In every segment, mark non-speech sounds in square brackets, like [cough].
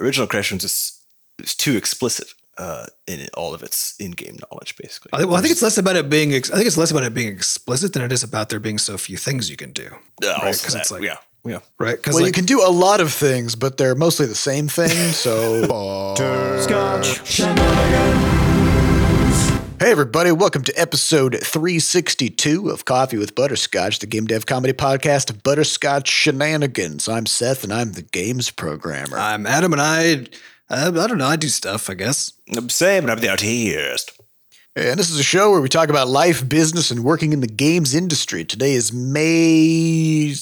original Crashlands is, is too explicit uh, in all of its in-game knowledge, basically. I think, well, I think it's less about it being. Ex- I think it's less about it being explicit than it is about there being so few things you can do. Uh, right? also 'Cause that, it's like- yeah, yeah. Right? Because Well, like, you can do a lot of things, but they're mostly the same thing. So, [laughs] hey everybody, welcome to episode 362 of Coffee with Butterscotch, the game dev comedy podcast of Butterscotch Shenanigans. I'm Seth, and I'm the games programmer. I'm Adam, and I, I, I don't know. I do stuff. I guess. I'm saying, but I'm the artist. And this is a show where we talk about life, business, and working in the games industry. Today is May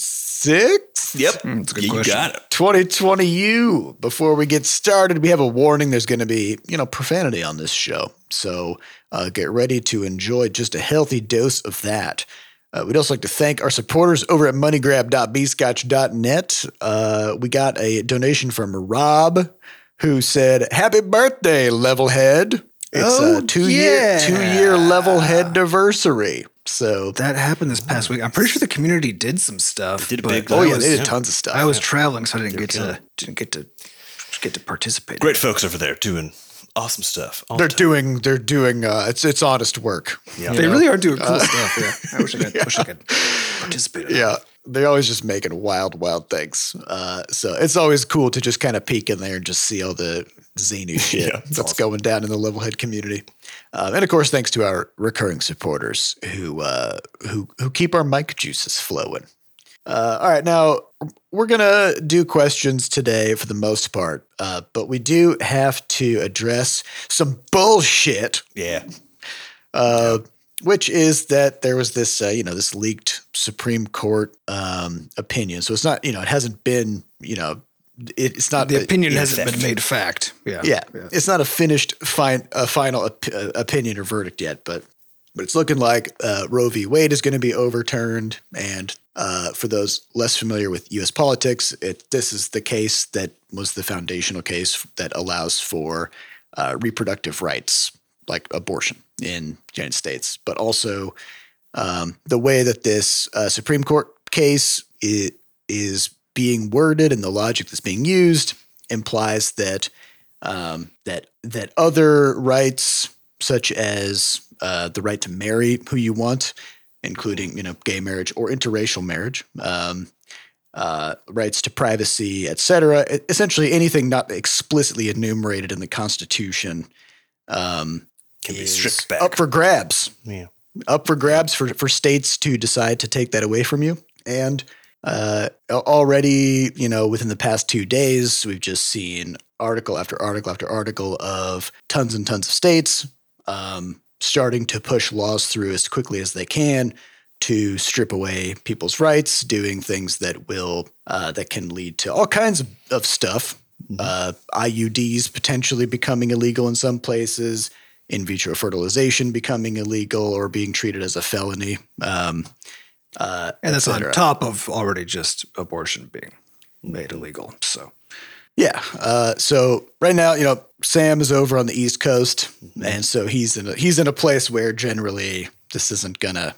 6th? Yep, it's a good you question. got it. 2020 you. Before we get started, we have a warning. There's going to be, you know, profanity on this show. So uh, get ready to enjoy just a healthy dose of that. Uh, we'd also like to thank our supporters over at moneygrab.bscotch.net. Uh, we got a donation from Rob who said, Happy birthday, Levelhead. It's Oh, a two year two year Levelhead anniversary. So That happened this past week. I'm pretty sure the community did some stuff. Did a big- oh yeah, was- they did yeah. tons of stuff. I was traveling, so I didn't get killing to didn't get to get to participate. Great folks over there doing awesome stuff. they're the time. doing they're doing uh it's it's honest work. Yeah. They know? really are doing cool stuff. Yeah, I wish I could. Wish I could [laughs] participate. In that. Yeah, they're always just making wild, wild things. Uh, so it's always cool to just kind of peek in there and just see all the zany shit Yeah, that's going down in the Levelhead community. Um, and of course, thanks to our recurring supporters who uh, who who keep our mic juices flowing. Uh, all right, now we're gonna do questions today for the most part, uh, but we do have to address some bullshit Yeah. uh, which is that there was this, uh, you know, this leaked Supreme Court um, opinion. So it's not, you know, it hasn't been, you know, it's not The opinion yeah, hasn't been made fact. Yeah. yeah, it's not a finished fine, a final op- uh, opinion or verdict yet, but but it's looking like uh, Roe v. Wade is going to be overturned. And uh, for those less familiar with U.S. politics, it, this is the case that was the foundational case that allows for uh, reproductive rights, like abortion in the United States, but also um, the way that this uh, Supreme Court case i- is being worded and the logic that's being used implies that um, that that other rights, such as uh, the right to marry who you want, including you know gay marriage or interracial marriage, um, uh, rights to privacy, etc. Essentially, anything not explicitly enumerated in the Constitution um, Can be stripped back. up for grabs Yeah. up for grabs for, for states to decide to take that away from you. And uh, already, you know, within the past two days, we've just seen article after article after article of tons and tons of states um, starting to push laws through as quickly as they can to strip away people's rights, doing things that will uh, that can lead to all kinds of, of stuff. Uh, IUDs potentially becoming illegal in some places, in vitro fertilization becoming illegal or being treated as a felony. Um, uh, And that's on top of already just abortion being made illegal. So Yeah. Uh, so right now, you know, Sam is over on the East Coast, and so he's in a, he's in a place where generally this isn't gonna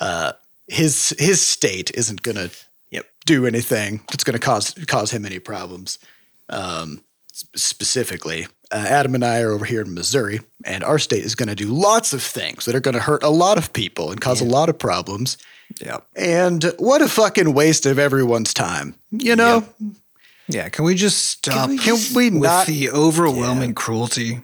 uh, his his state isn't gonna Yep. do anything that's gonna cause cause him any problems. Um, specifically, uh, Adam and I are over here in Missouri, and our state is gonna do lots of things that are gonna hurt a lot of people and cause a lot of problems. Yeah, And what a fucking waste of everyone's time, you know? yeah. Can we just stop? Can we with not- the overwhelming cruelty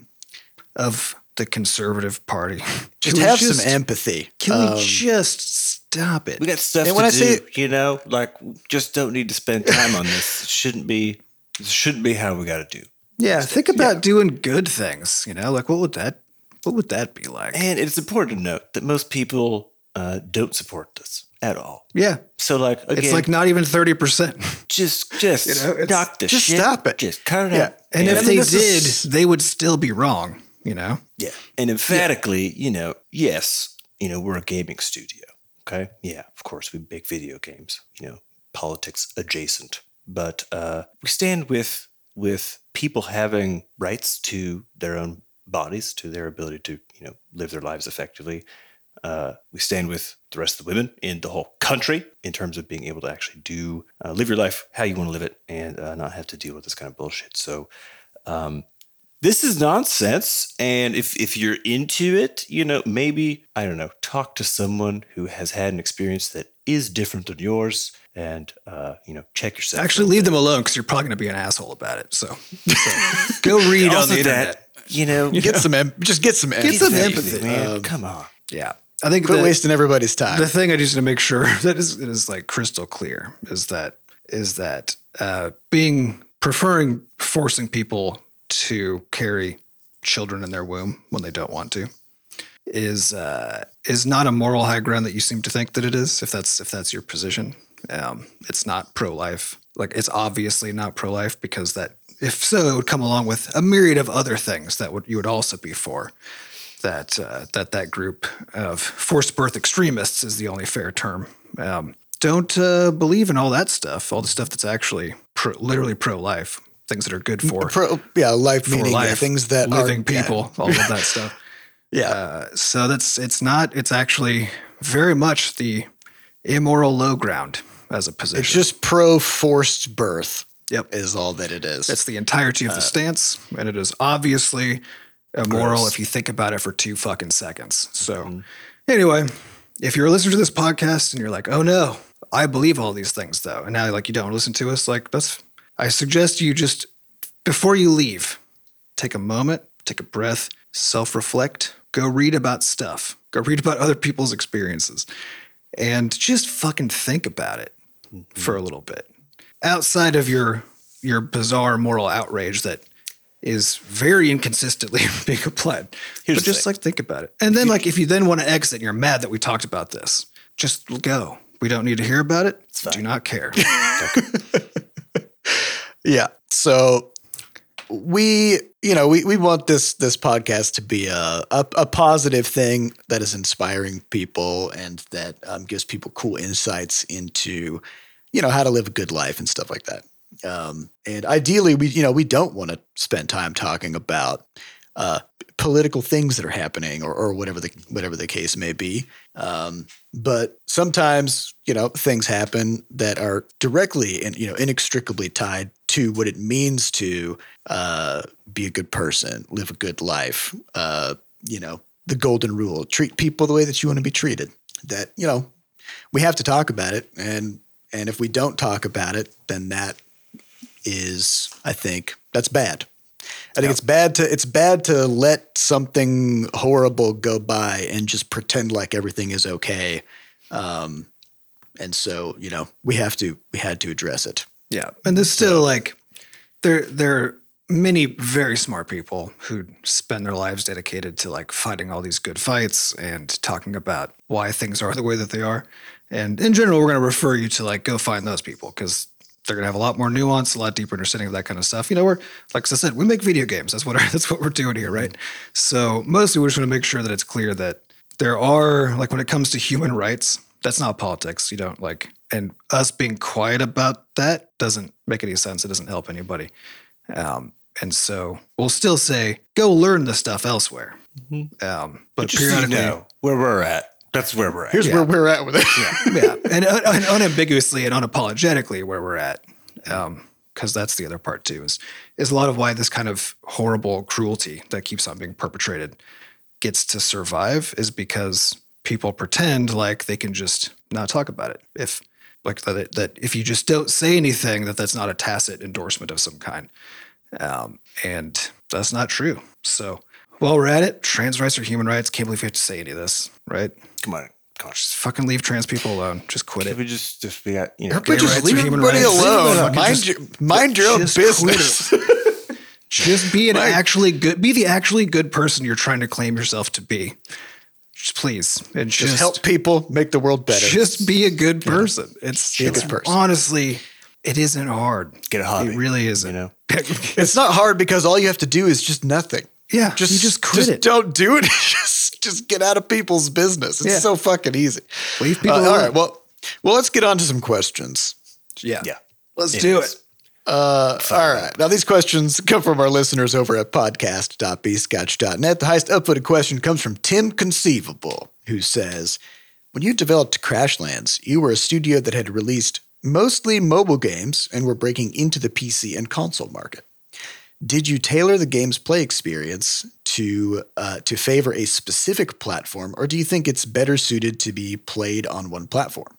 of the conservative party? Just Can we have some empathy. Can Um, we just stop it? We got stuff And to when I do, say- you know, like just don't need to spend time on this. It shouldn't be this shouldn't be how we got to do. yeah, think about doing good things. You know, like what would that what would that be like? And it's important to note that most people uh, don't support this at all. yeah, So like again, it's like not even thirty percent. just just [laughs] know, knock the just shit. stop it. Just cut it Yeah. out. And I if they did, is- they would still be wrong. You know. Yeah. And emphatically, you know, yes, you know, we're a gaming studio. Okay. Yeah. Of course, we make video games, you know, politics adjacent. But uh, we stand with with people having rights to their own bodies, to their ability to, you know, live their lives effectively. Uh, we stand with the rest of the women in the whole country in terms of being able to actually do uh, live your life how you want to live it and uh, not have to deal with this kind of bullshit. So, um, this is nonsense. And if, if you're into it, you know, maybe, I don't know, talk to someone who has had an experience that is different than yours and, uh, you know, check yourself. Actually, leave them alone because you're probably going to be an asshole about it. So, so go [laughs] read on the internet. that. You know, [laughs] Get some em- just get some empathy. Get some empathy. man. Um, Come on. Yeah. I think Quit wasting everybody's time. the thing I just need to make sure [laughs] that is, is like crystal clear is that is that uh, being preferring forcing people to carry children in their womb when they don't want to is uh, is not a moral high ground that you seem to think that it is. If that's if that's your position, um, it's not pro life. Like it's obviously not pro life because that if so, it would come along with a myriad of other things that would you would also be for. That uh, that that group of forced birth extremists is the only fair term. Um, don't uh, believe in all that stuff. All the stuff that's actually pro, literally pro life. Things that are good for Pro, yeah, life for meaning yeah, things that living are, yeah. people, all of that stuff. [laughs] Yeah. Uh, so that's it's not. It's actually very much the immoral low ground as a position. It's just pro forced birth. Yep. Is all that it is. It's the entirety of Uh, the stance, and it is obviously immoral Gross. if you think about it for two fucking seconds. So, Mm-hmm. anyway, if you're listening to this podcast and you're like, "Oh no, I believe all these things," though, and now like you don't listen to us, like that's, I suggest you just before you leave, take a moment, take a breath, self-reflect, go read about stuff, go read about other people's experiences, and just fucking think about it for a little bit outside of your your bizarre moral outrage that is very inconsistently [laughs] being applied. Here's but just thing. like think about it. And then like if you then want to exit and you're mad that we talked about this, just go. We don't need to hear about it. fine. Do not care. [laughs] Yeah. So we, you know, we, we want this this podcast to be a, a a positive thing that is inspiring people and that um, gives people cool insights into, you know, how to live a good life and stuff like that. Um, and ideally, we you know we don't want to spend time talking about uh, political things that are happening or, or whatever the whatever the case may be. Um, but sometimes you know things happen that are directly and you know inextricably tied to what it means to uh, be a good person, live a good life. Uh, you know the golden rule: treat people the way that you want to be treated. That you know we have to talk about it, and and if we don't talk about it, then that is, I think, that's bad. I think it's bad to it's bad to let something horrible go by and just pretend like everything is okay. Um, and so, you know, we have to we had to address it. yeah. And there's still like there there are many very smart people who spend their lives dedicated to like fighting all these good fights and talking about why things are the way that they are. And in general, we're going to refer you to like go find those people because they're going to have a lot more nuance, a lot deeper understanding of that kind of stuff. You know, we're like I said, we make video games. That's what our, [laughs] that's what we're doing here, right? So mostly we just want to make sure that it's clear that there are like when it comes to human rights, that's not politics. You don't like, and us being quiet about that doesn't make any sense. It doesn't help anybody. Um, and so we'll still say, go learn the stuff elsewhere. Um, but Just so you periodically, know where we're at. That's where we're at. Here's where we're at with it. [laughs] yeah, and, un- un- unambiguously and unapologetically where we're at, because that's the other part too. Is is a lot of why this kind of horrible cruelty that keeps on being perpetrated gets to survive is because people pretend like they can just not talk about it. If like that, that if you just don't say anything, that that's not a tacit endorsement of some kind, um, and that's not true. So while we're at it, trans rights are human rights. Can't believe we have to say any of this, right? Come on. Gosh. Just fucking leave trans people alone. Just quit Can it. we just, just we got, you know, Everybody just leave human everybody rights. alone. Mind, just- your, mind your own business. [laughs] Just be an Like- actually good, be the actually good person you're trying to claim yourself to be. Just please, and just, Just help people make the world better. Just be a good person. It's, Be a it's good person. honestly, it isn't hard. Get a hobby, It really isn't. you know? [laughs] it's not hard because all you have to do is just nothing. Yeah, Just you just quit it. Don't do it. [laughs] just just get out of people's business. It's Yeah. so fucking easy. Leave people Uh, all alone. right. Well, well, let's get on to some questions. Yeah, Yeah. Let's It do is. it. Uh, all right. Now, these questions come from our listeners over at podcast.bscotch.net. The highest upvoted question comes from Tim Conceivable, who says When you developed Crashlands, you were a studio that had released mostly mobile games and were breaking into the PC and console market. Did you tailor the game's play experience to uh, to favor a specific platform, or do you think it's better suited to be played on one platform?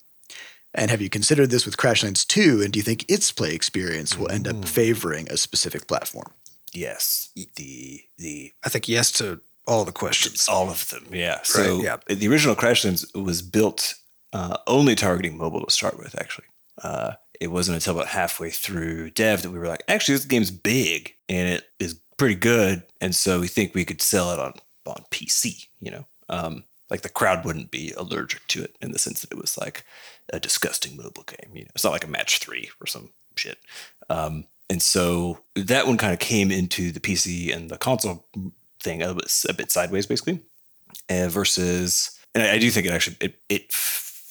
And have you considered this with Crashlands 2? And do you think its play experience will end up favoring a specific platform? Yes. The the I think yes to all the questions. all of them. Yeah. So yeah. the original Crashlands was built uh, only targeting mobile to start with. Actually, uh, it wasn't until about halfway through dev that we were like, actually, this game's big and it is pretty good, and so we think we could sell it on on PC. You know, um, like the crowd wouldn't be allergic to it in the sense that it was like a disgusting mobile game. You know, it's not like a match three or some shit. Um, and so that one kind of came into the PC and the console thing a bit, a bit sideways, basically. Uh, versus, and I, I do think it actually it it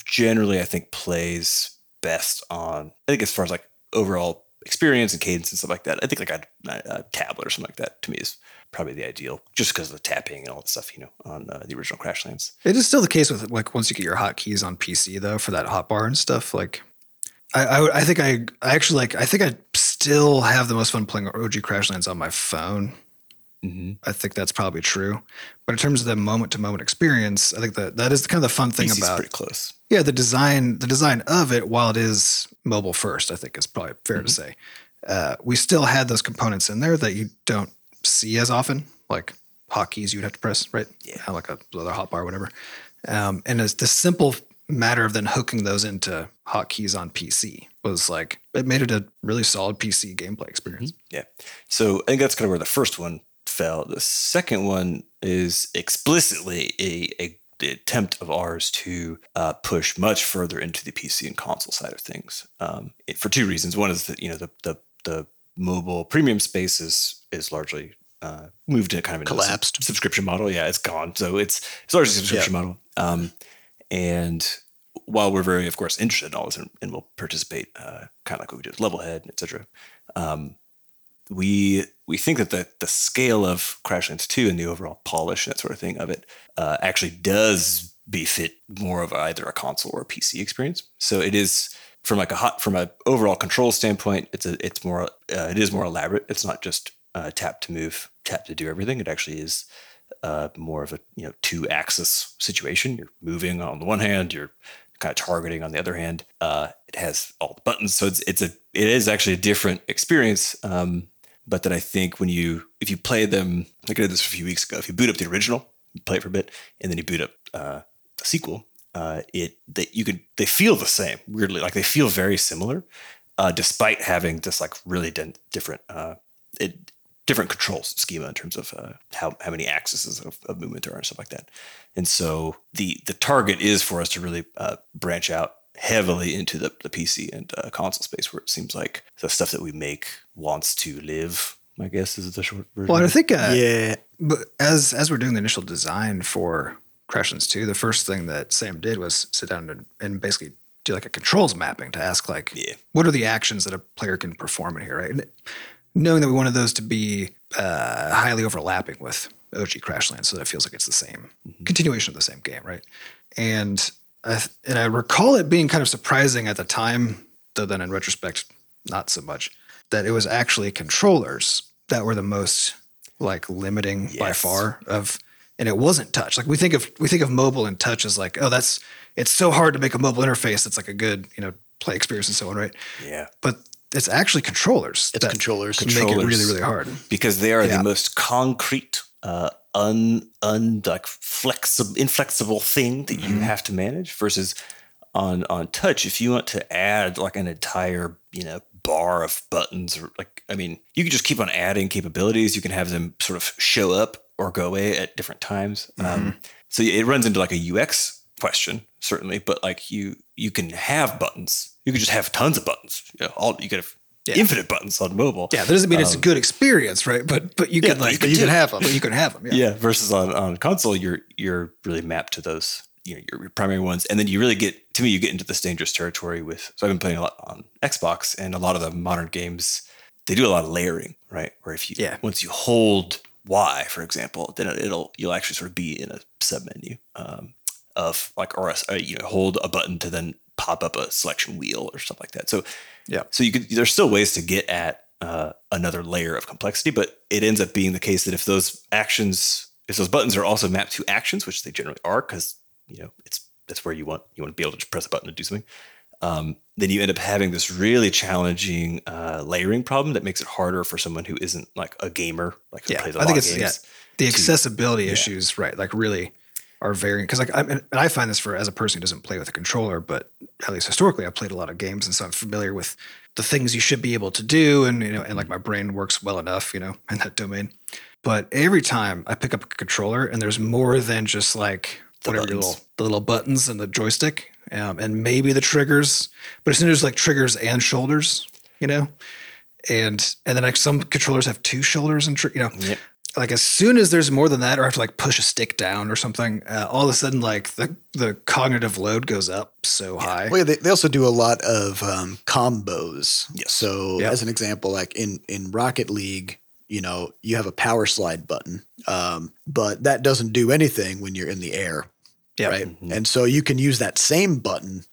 generally I think plays best on. I think as far as like overall experience and cadence and stuff like that, I think like a, a tablet or something like that to me is probably the ideal, just because of the tapping and all that stuff, you know, on uh, the original Crashlands. It is still the case with like once you get your hotkeys on PC though for that hotbar and stuff. Like, I I, I think I, I actually like I think I still have the most fun playing OG Crashlands on my phone. Mm-hmm. I think that's probably true. But in terms of the moment to moment experience, I think that that is kind of the fun thing PC's about pretty close. yeah the design the design of it while it is mobile first. I think is probably fair to say. Uh, we still had those components in there that you don't see as often, like hotkeys you'd have to press, right? Yeah. Like a other hotbar, whatever. Um, and it's the simple matter of then hooking those into hotkeys on PC was like it made it a really solid PC gameplay experience. Yeah. So I think that's kind of where the first one fell. The second one is explicitly a, a the attempt of ours to uh, push much further into the PC and console side of things um, it- for two reasons. One is that you know the the, the mobile premium space is is largely uh, moved to kind of into a sub- Collapsed. subscription model. Yeah, it's gone. So it's it's largely a subscription model. Um, and while we're very, of course, interested in all this and, and will participate, uh, kind of like what we did with Levelhead, et cetera, um, we we think that the the scale of Crashlands 2 and the overall polish, that sort of thing of it, uh, actually does befit more of either a console or a PC experience. So it is from like a hot from a overall control standpoint, it's a it's more uh, it is more elaborate. It's not just uh, tap to move, tap to do everything. It actually is uh, more of a you know two axis situation. You're moving on the one hand, you're kind of targeting on the other hand. Uh, it has all the buttons, so it's it's a it is actually a different experience. Um, but that I think when you if you play them, like I did this a few weeks ago, if you boot up the original, you play it for a bit, and then you boot up uh, the sequel, uh, it that you could they feel the same weirdly, like they feel very similar, uh, despite having this like really di- different uh, it, different control schema in terms of uh, how how many axes of, of movement there are and stuff like that. And so the the target is for us to really uh, branch out heavily into the, the PC and uh, console space, where it seems like the stuff that we make wants to live. I guess is the short version. Well, I think uh, yeah. But as as we're doing the initial design for Crashlands 2, the first thing that Sam did was sit down and, and basically do like a controls mapping to ask like, Yeah. what are the actions that a player can perform in here, right? And knowing that we wanted those to be uh, highly overlapping with OG Crashlands, so that it feels like it's the same continuation of the same game, right? And I, th- and I recall it being kind of surprising at the time, though then in retrospect, not so much, that it was actually controllers that were the most like limiting by far of and it wasn't touch. Like we think of we think of mobile and touch as like, oh, that's it's so hard to make a mobile interface that's like a good, you know, play experience and so on, right? yeah, But it's actually controllers. It's that controllers. Make it really, really hard. because they are Yeah. the most concrete, uh, un un like flexible, inflexible thing that you have to manage. Versus on on touch, if you want to add like an entire you know bar of buttons, or like I mean, you can just keep on adding capabilities. You can have them sort of show up or go away at different times. Um, so it runs into like a UX question certainly, but like you you can have buttons. You can just have tons of buttons. You know, all you could have. Infinite buttons on mobile. Yeah, that doesn't mean it's a good experience, right? But but you Um, Yeah, can like you can You can have them. but you can have them. Yeah. [laughs] yeah versus on, on console you're you're really mapped to those you know your, your primary ones and then you really get to me you get into this dangerous territory with so i've been playing a lot on xbox and a lot of the modern games they do a lot of layering, right? Where if you Yeah. once you hold Y, for example, then it'll you'll actually sort of be in a submenu um, of like or a, uh, you know hold a button to then pop up a selection wheel or stuff like that. So Yeah. so you could there's still ways to get at uh, another layer of complexity, but it ends up being the case that if those actions, if those buttons are also mapped to actions, which they generally are, because you know it's that's where you want you want to be able to just press a button to do something. Um, then you end up having this really challenging uh, layering problem that makes it harder for someone who isn't like a gamer, like who Yeah, plays a I lot think of it's games. yeah, the accessibility yeah. issues, right? Like really are varying because like I and I find this for as a person who doesn't play with a controller, but at least historically, I've played a lot of games, and so I'm familiar with the things you should be able to do, and you know, and like my brain works well enough, you know, [laughs] in that domain. But every time I pick up a controller, and there's more than just like The whatever buttons. little the little buttons and the joystick, um, and maybe the triggers, but as soon as like triggers and shoulders, you know, and and then like some controllers have two shoulders and tr- you know Yep. Like as soon as there's more than that or I have to like push a stick down or something uh, all of a sudden like the the cognitive load goes up so high Well, yeah, they, they also do a lot of um, combos. Yes. So, Yeah. as an example, like in in Rocket League, you know, you have a power slide button, um, but that doesn't do anything when you're in the air, yeah right? Mhm. And so you can use that same button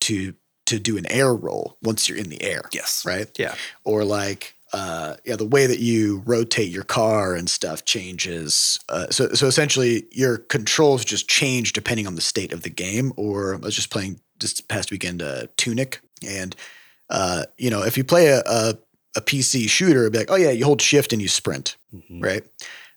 to to do an air roll once you're in the air, Yes. right? yeah Or like. Uh, yeah, the way that you rotate your car and stuff changes. Uh, so, so essentially, your controls just change depending on the state of the game. Or I was just playing this past weekend, uh, Tunic, and uh, you know, if you play a, a a PC shooter, it'd be like, oh yeah, you hold Shift and you sprint, Mhm. right?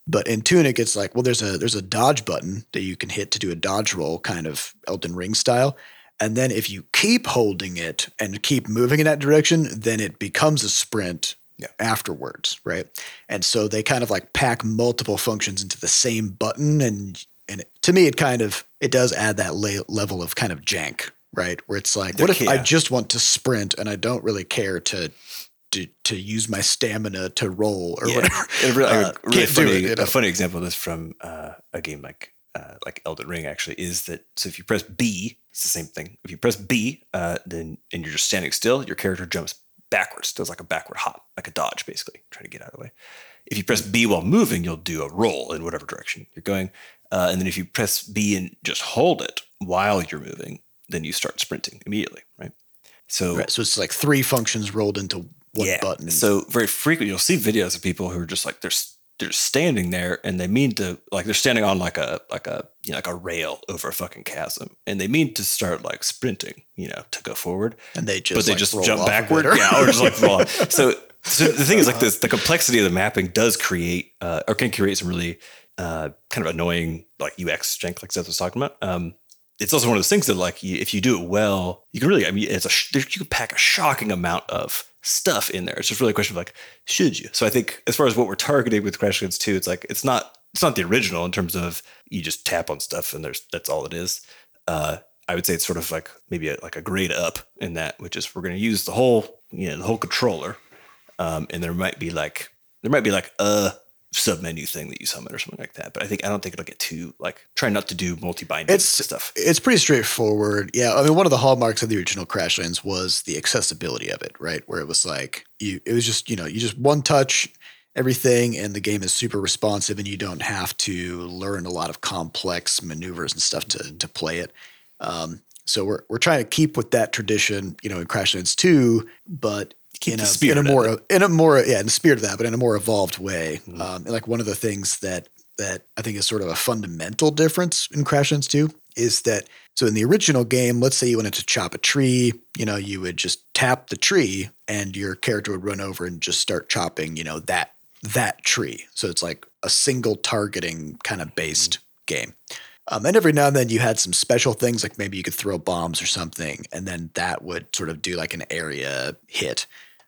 But in Tunic, it's like, well, there's a there's a dodge button that you can hit to do a dodge roll, kind of Elden Ring style. And then if you keep holding it and keep moving in that direction, then it becomes a sprint Yeah. afterwards, right? And so they kind of like pack multiple functions into the same button, and and to me, it kind of it does add that la- level of kind of jank, right? Where it's like, what if I just want to sprint and I don't really care to to, to use my stamina to roll or Yeah. whatever? [laughs] A really, Uh, a really funny, it, you know? a funny example of this from uh, a game like uh, like Elden Ring actually is that so if you press B, it's the same thing. If you press B, uh, then and you're just standing still, your character jumps backwards, does like a backward hop, like a dodge, basically, trying to get out of the way. If you press B while moving, you'll do a roll in whatever direction you're going. Uh, and then if you press B and just hold it while you're moving, then you start sprinting immediately, right? So Right, so it's like three functions rolled into one button. so very frequently you'll see videos of people who are just like they're they're standing there and they mean to like they're standing on like a like a you know like a rail over a fucking chasm and they mean to start like sprinting you know to go forward. And they just but they like, just jump off of it backward? [laughs] or- yeah or just like roll off. [laughs] so so the thing is like this the complexity of the mapping does create uh, or can create some really uh, kind of annoying like UX jank like Seth was talking about. Um it's also one of those things that like you, if you do it well, you can really, I mean, it's a, sh- you can pack a shocking amount of stuff in there. It's just really a question of like, should you? So I think as far as what we're targeting with Crashlands 2, it's like, it's not, it's not the original in terms of you just tap on stuff and there's, that's all it is. Uh, I would say it's sort of like maybe a, like a grade up in that, which is we're going to use the whole, you know, the whole controller. Um, and there might be like, there might be like a sub menu thing that you summon or something like that. But I think, I don't think it'll get too like, try not to do multi binding stuff. It's pretty straightforward. Yeah, I mean, one of the hallmarks of the original Crashlands was the accessibility of it, right? Where it was like you, it was just you know, you just one touch everything, and the game is super responsive, and you don't have to learn a lot of complex maneuvers and stuff to to play it. Um, so we're we're trying to keep with that tradition, you know, in Crashlands two, but Keep in a, spirit in a more in a more yeah in the spirit of that, but in a more evolved way. Mhm. Um, like one of the things that that I think is sort of a fundamental difference in Crashlands 2 is that so in the original game, let's say you wanted to chop a tree, you know, you would just tap the tree and your character would run over and just start chopping, you know, that that tree. So it's like a single targeting kind of based game. Um, and every now and then you had some special things, like maybe you could throw bombs or something, and then that would sort of do like an area hit.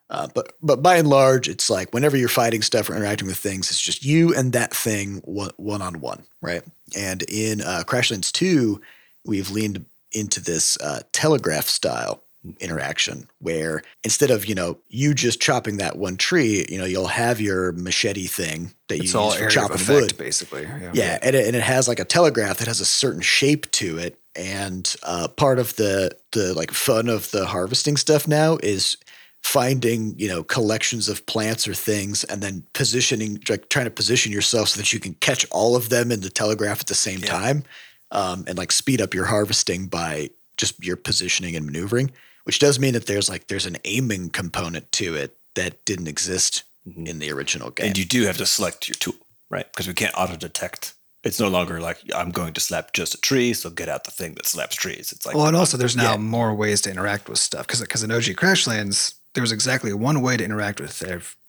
Uh, but but by and large, it's like whenever you're fighting stuff or interacting with things, it's just you and that thing one on one, right? And in uh, Crashlands Two, we've leaned into this uh, telegraph style interaction where instead of you know you just chopping that one tree, you know you'll have your machete thing that it's you all use for chopping effect wood. basically yeah, Yeah, and it, and it has like a telegraph that has a certain shape to it. And uh, part of the the like fun of the harvesting stuff now is finding you know collections of plants or things and then positioning like trying to position yourself so that you can catch all of them in the telegraph at the same Yeah. time um, and like speed up your harvesting by just your positioning and maneuvering which does mean that there's like there's an aiming component to it that didn't exist Mhm. in the original game And you do have to select your tool, right? Because we can't auto detect. It's no longer like I'm going to slap just a tree, so get out the thing that slaps trees. It's like Well, and also there's now yeah. more ways to interact with stuff because because in OG Crashlands there was exactly one way to interact with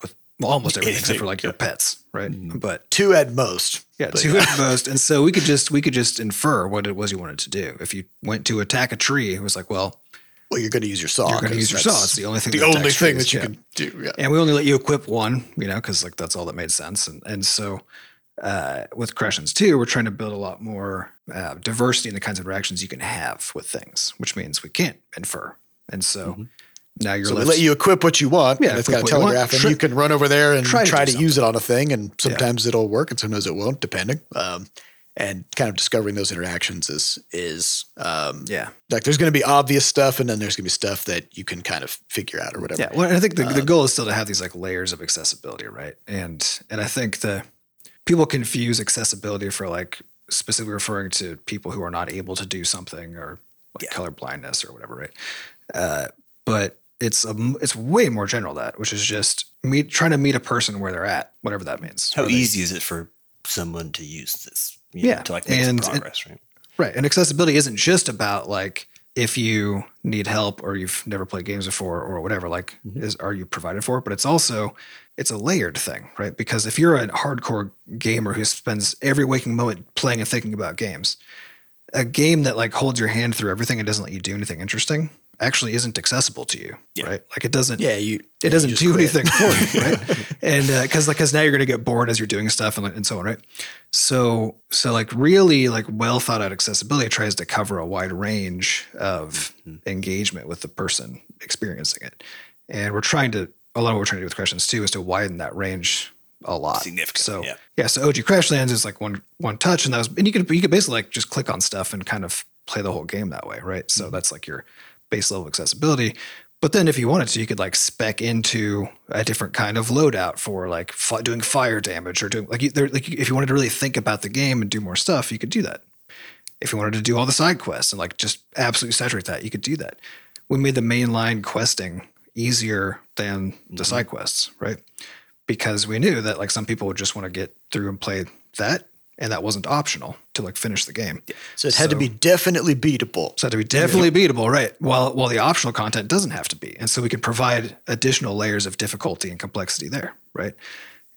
with well, almost everything except for like your [laughs] pets, right? Mhm. But two at most yeah, But two at most, and so we could just we could just infer what it was you wanted to do. If you went to attack a tree, it was like, well, well you're going to use your saw you're going to use your saw. It's the only thing. the that only thing that you yeah. can do yeah. and we only let you equip one, you know, because like that's all that made sense. And and so uh, with Crashlands 2, we're trying to build a lot more uh, diversity in the kinds of interactions you can have with things, which means we can't infer. And so Mhm. now you're So we left. let you equip what you want. Yeah, it's got a what you telegraph, and you can run over there and try try to to, use it on a thing. And sometimes it'll work, and sometimes it won't, depending. Um, and kind of discovering those interactions is is um, yeah, like there's going to be obvious stuff, and then there's going to be stuff that you can kind of figure out or whatever. yeah. Well, I think the, the Um, goal is still to have these like layers of accessibility, right? And and I think the people confuse accessibility for like specifically referring to people who are not able to do something or like Yeah. color blindness or whatever, right? Uh, but it's a m it's way more general that, which is just meet trying to meet a person where they're at, whatever that means. how Are they- easy is it for someone to use this? You know, Yeah, to like make and- some progress, right? Right. And accessibility isn't just about like if you need help or you've never played games before or whatever, like Mhm. is are you provided for? But it's also it's a layered thing, right? Because if you're a hardcore gamer who spends every waking moment playing and thinking about games, a game that like holds your hand through everything and doesn't let you do anything interesting actually isn't accessible to you. Yeah. Right. Like it doesn't yeah, you. it doesn't just do quit. anything for you, [laughs] right? and because like, because now you're going to get bored as you're doing stuff and, and so on, right? So so like really like well thought out accessibility tries to cover a wide range of Mhm. engagement with the person experiencing it, and we're trying to a lot of what we're trying to do with Crashlands 2 is to widen that range a lot. Significant, So yeah. yeah, so OG Crashlands is like one one touch, and that was and you could you could basically like just click on stuff and kind of play the whole game that way, right? So that's like your base level accessibility. But then if you wanted to, you could like spec into a different kind of loadout for like fi- doing fire damage or doing like, you, there, like if you wanted to really think about the game and do more stuff, you could do that. If you wanted to do all the side quests and like just absolutely saturate that, you could do that. We made the mainline questing easier than the mm-hmm. side quests, right? Because we knew that like some people would just want to get through and play that, and that wasn't optional to like finish the game. So it had to be definitely beatable. So it had to be definitely beatable, right? While while the optional content doesn't have to be, and so we can provide additional layers of difficulty and complexity there, right?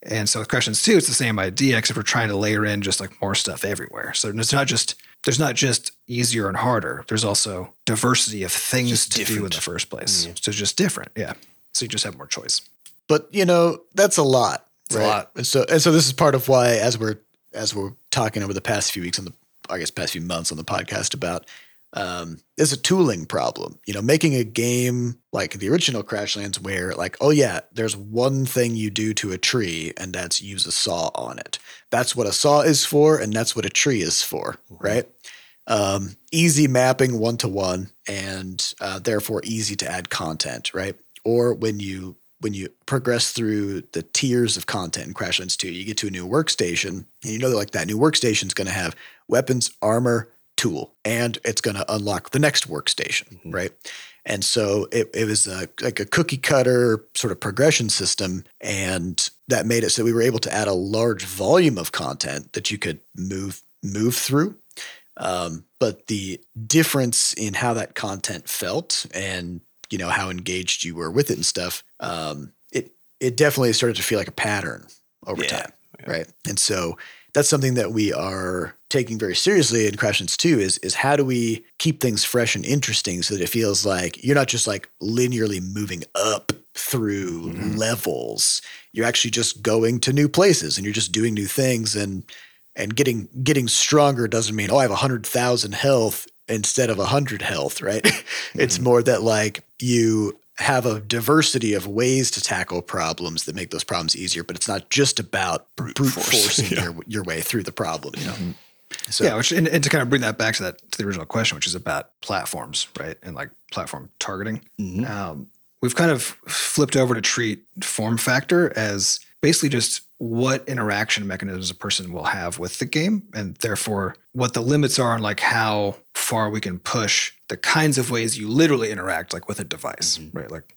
And so with Crashlands 2, it's the same idea, except we're trying to layer in just like more stuff everywhere. So it's not just there's not just easier and harder. There's also diversity of things Just to do in the first place. Yeah. So it's just different, yeah. So you just have more choice. But you know, that's a lot. It's a lot. And so and so this is part of why as we're as we're talking over the past few weeks on the I guess past few months on the podcast about um there's a tooling problem. You know, making a game like the original Crashlands where like, oh yeah, there's one thing you do to a tree and that's use a saw on it. That's what a saw is for and that's what a tree is for, right? Um, easy mapping one to one and uh, therefore easy to add content, right? Or when you when you progress through the tiers of content in Crashlands 2, you get to a new workstation, and you know that like that new workstation is going to have weapons, armor, tool, and it's going to unlock the next workstation, Mhm. right? And so it, it was a, like a cookie cutter sort of progression system, and that made it so we were able to add a large volume of content that you could move move through. Um, but the difference in how that content felt and you know how engaged you were with it and stuff, um, it it definitely started to feel like a pattern over Yeah, time, yeah. right? And so that's something that we are taking very seriously in Crashlands 2 is is how do we keep things fresh and interesting so that it feels like you're not just like linearly moving up through Mhm. levels. You're actually just going to new places and you're just doing new things and and getting getting stronger doesn't mean oh I have a hundred thousand health instead of a hundred health, right? [laughs] it's Mhm. more that like you have a diversity of ways to tackle problems that make those problems easier, but it's not just about brute, Brute force, forcing [laughs] yeah. your your way through the problem. You know, Mhm. so yeah, which and, and to kind of bring that back to that to the original question, which is about platforms, right? And like platform targeting. Mhm. Um, we've kind of flipped over to treat form factor as basically just what interaction mechanisms a person will have with the game and therefore what the limits are on like how far we can push the kinds of ways you literally interact like with a device Mhm. right? Like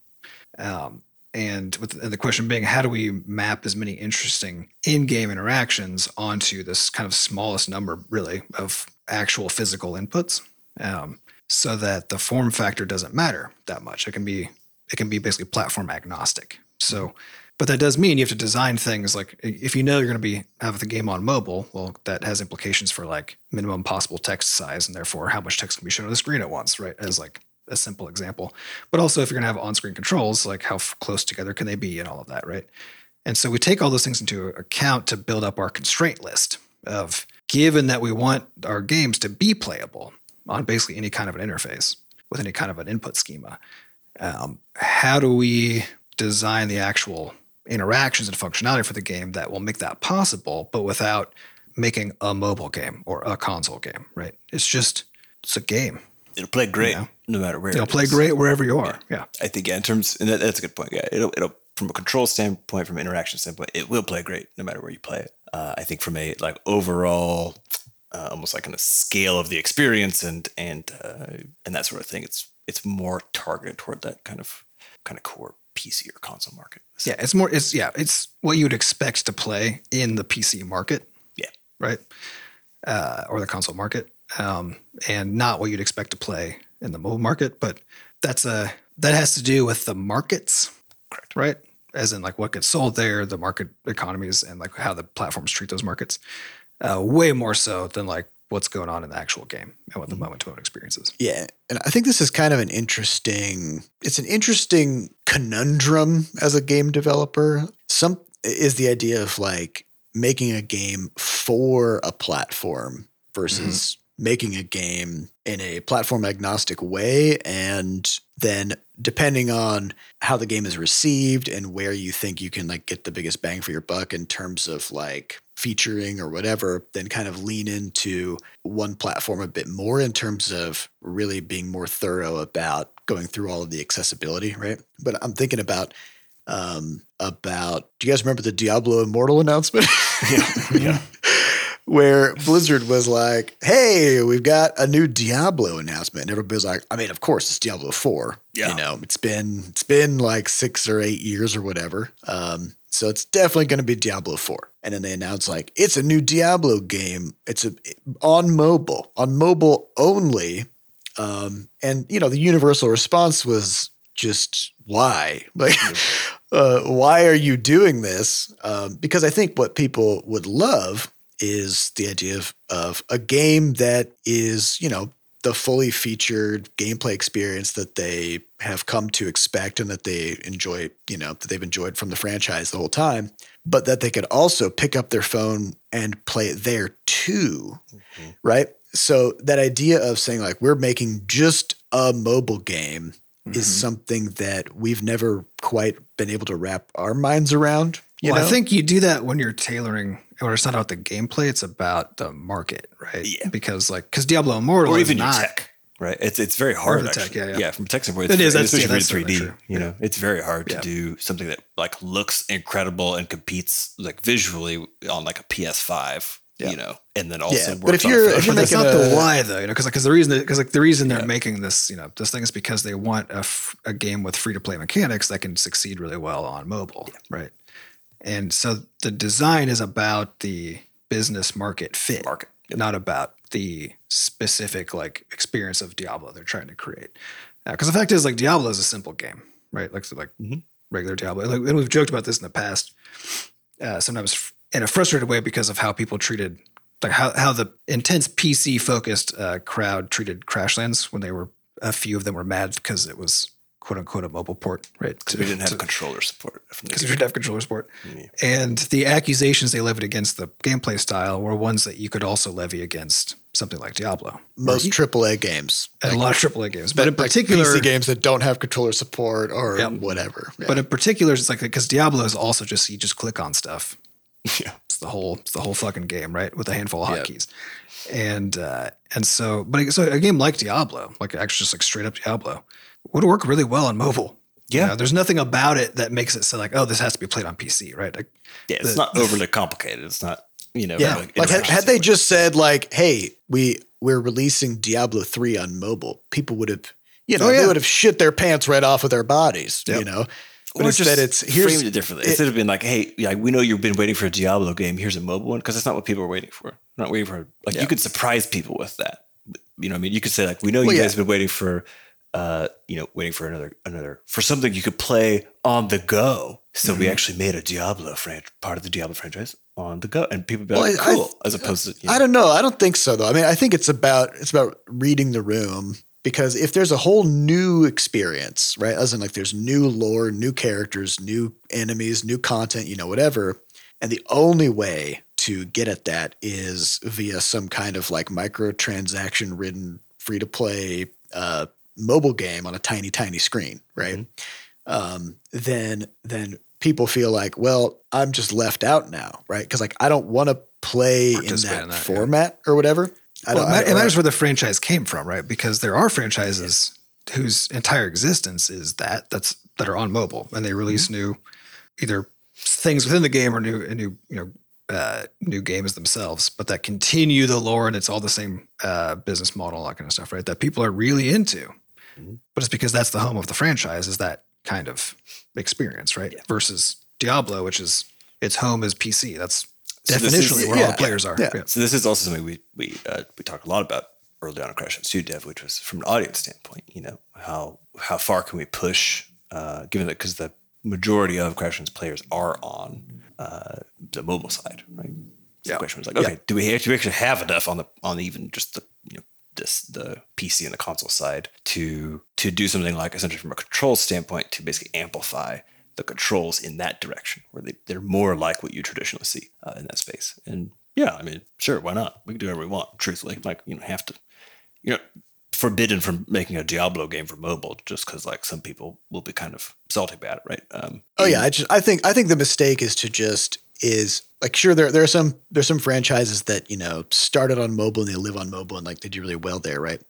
um and with and the question being how do we map as many interesting in-game interactions onto this kind of smallest number really of actual physical inputs um, so that the form factor doesn't matter that much? It can be it can be basically platform agnostic. So but that does mean you have to design things like if you know you're going to be have the game on mobile well that has implications for like minimum possible text size and therefore how much text can be shown on the screen at once right as like a simple example. But also if you're going to have on-screen controls like how f- close together can they be and all of that right? And so we take all those things into account to build up our constraint list of given that we want our games to be playable on basically any kind of an interface with any kind of an input schema um, how do we design the actual interactions and functionality for the game that will make that possible, but without making a mobile game or a console game, right? It's just it's a game. It'll play great Yeah. no matter where. It'll it play is. great wherever you are. Yeah. I think yeah, in terms, and that, that's a good point. Yeah, it'll, it'll from a control standpoint, from an interaction standpoint, it will play great no matter where you play it. Uh, I think from a like overall, uh, almost like on a scale of the experience and and uh, and that sort of thing, it's it's more targeted toward that kind of kind of core PC or console market. Yeah, it's more it's yeah, it's what you would expect to play in the PC market. Yeah. Right? Uh, or the console market. Um, and not what you'd expect to play in the mobile market, but that's a that has to do with the markets. Correct. Right? As in like what gets sold there, the market economies and like how the platforms treat those markets. Uh, way more so than like what's going on in the actual game and what the mm-hmm. moment to moment experience is. Yeah, and I think this is kind of an interesting. It's an interesting conundrum as a game developer. Some is the idea of like making a game for a platform versus mm-hmm. Making a game in a platform agnostic way and then depending on how the game is received and where you think you can like get the biggest bang for your buck in terms of like featuring or whatever then kind of lean into one platform a bit more in terms of really being more thorough about going through all of the accessibility right? But i'm thinking about um about do you guys remember the diablo immortal announcement? Yeah, [laughs] yeah. Where Blizzard was like, "Hey, we've got a new Diablo announcement," and everybody was like, "I mean, of course, it's Diablo Four. Yeah. You know, it's been it's been like six or eight years or whatever. Um, so it's definitely going to be Diablo Four. And then they announced like it's a new Diablo game. It's a on mobile, on mobile only. Um, and you know, the universal response was just why, [laughs] like, uh, why are you doing this? Um, because I think what people would love is the idea of, of a game that is, you know, the fully featured gameplay experience that they have come to expect and that they enjoy, you know, that they've enjoyed from the franchise the whole time, but that they could also pick up their phone and play it there too. Right. So that idea of saying, like, we're making just a mobile game is Mhm. something that we've never quite been able to wrap our minds around. You well, know? I think you do that when you're tailoring, or it's not about the gameplay; it's about the market, right? Yeah. Because like, because Diablo Immortal or is even your not, tech, right? It's it's very hard. tech, actually. yeah, yeah. from a tech standpoint, It is, that's- yeah, especially 3D. certainly true. You know, it's very hard Yeah. to do something that like looks incredible and competes like visually on like a PS5. Yeah. You know, and then also Yeah, works but if you're- if you're making [laughs] not the why though, you know, because because the reason because like the reason they're Yeah. making this, you know, this thing is because they want a, f- a game with free to play mechanics that can succeed really well on mobile, right? And so the design is about the business market fit, market. Yep. not about the specific like experience of Diablo they're trying to create. Because the fact is, like Diablo is a simple game, right? Like so, like Mhm. regular Diablo, like, and we've joked about this in the past. Uh, sometimes in a frustrated way because of how people treated, like how how the intense PC focused uh, crowd treated Crashlands when they were a few of them were mad because it was quote unquote a mobile port, right? because we didn't have controller support. From the because we didn't have controller support. Yeah. And the accusations they levied against the gameplay style were ones that you could also levy against something like Diablo. most AAA games. and a lot of AAA games, but in like particular, PC games that don't have controller support or Yep. whatever. Yeah. but in particular, it's like because Diablo is also just you just click on stuff. [laughs] yeah. It's the whole it's the whole fucking game, right? With a handful of Yep. hotkeys. And uh, and so, but so a game like Diablo, like actually just like straight up Diablo, would work really well on mobile. You Yeah. know, there's nothing about it that makes it so like, oh, this has to be played on PC, right? Like, Yeah, it's the- not [laughs] overly complicated. It's not, you know, Yeah, like, like had, had they just said like, "Hey, we we're releasing Diablo three on mobile," people would have, you oh, know, Oh, yeah. they would have shit their pants right off of their bodies, you know. But or instead, just it's here's framed it differently. it- Instead of being like, "Hey, yeah, we know you've been waiting for a Diablo game. Here's a mobile one," because that's not what people are waiting for. They're not waiting for like Yeah. you could surprise people with that. You know, what I mean, you could say like, "We know Well, you guys have been waiting for, uh, you know, waiting for another another for something you could play on the go." So Mm-hmm. we actually made a Diablo franchise, part of the Diablo franchise on the go, and people be Well, like, I- I- "Cool," as opposed to, you know, I don't know. I don't think so though. I mean, I think it's about it's about reading the room because if there's a whole new experience, right? As in like there's new lore, new characters, new enemies, new content, you know, whatever. And the only way to get at that is via some kind of like microtransaction ridden free to play uh, mobile game on a tiny, tiny screen, right? Um, then then people feel like, well, I'm just left out now, right? Because like I don't want to play in that, in that, yeah. format or whatever. I well, don't. it ma- I, it or- matters where the franchise came from, right? Because there are franchises whose entire existence is that that's that are on mobile, and they release Mm-hmm. new either things within the game or new new you know uh, new games themselves, but that continue the lore and it's all the same uh, business model, all that kind of stuff, right? That people are really into, Mm-hmm. but it's because that's the home of the franchise, is that kind of experience, right? Versus Diablo, which is its home is PC. That's So this is- definitionally where all the players are. yeah. Yeah. So this is also something we we uh, we talk a lot about early on in Crash Two Dev, which was from an audience standpoint. You know how how far can we push, uh, given that because the majority of Crash players are on uh, the mobile side, right? So Yeah. The question was like, okay, do we do we actually have enough on the on even just the this the PC and the console side to to do something like essentially from a control standpoint to basically amplify the controls in that direction where they, they're more like what you traditionally see uh, in that space. And yeah i mean sure why not? We can do whatever we want truthfully. Like you know have to you know forbidden from making a diablo game for mobile just because like some people will be kind of salty about it right? Um Oh yeah, I just I think I think the mistake is to just is like sure there there are some there's some franchises that you know started on mobile and they live on mobile and like they do really well there, right?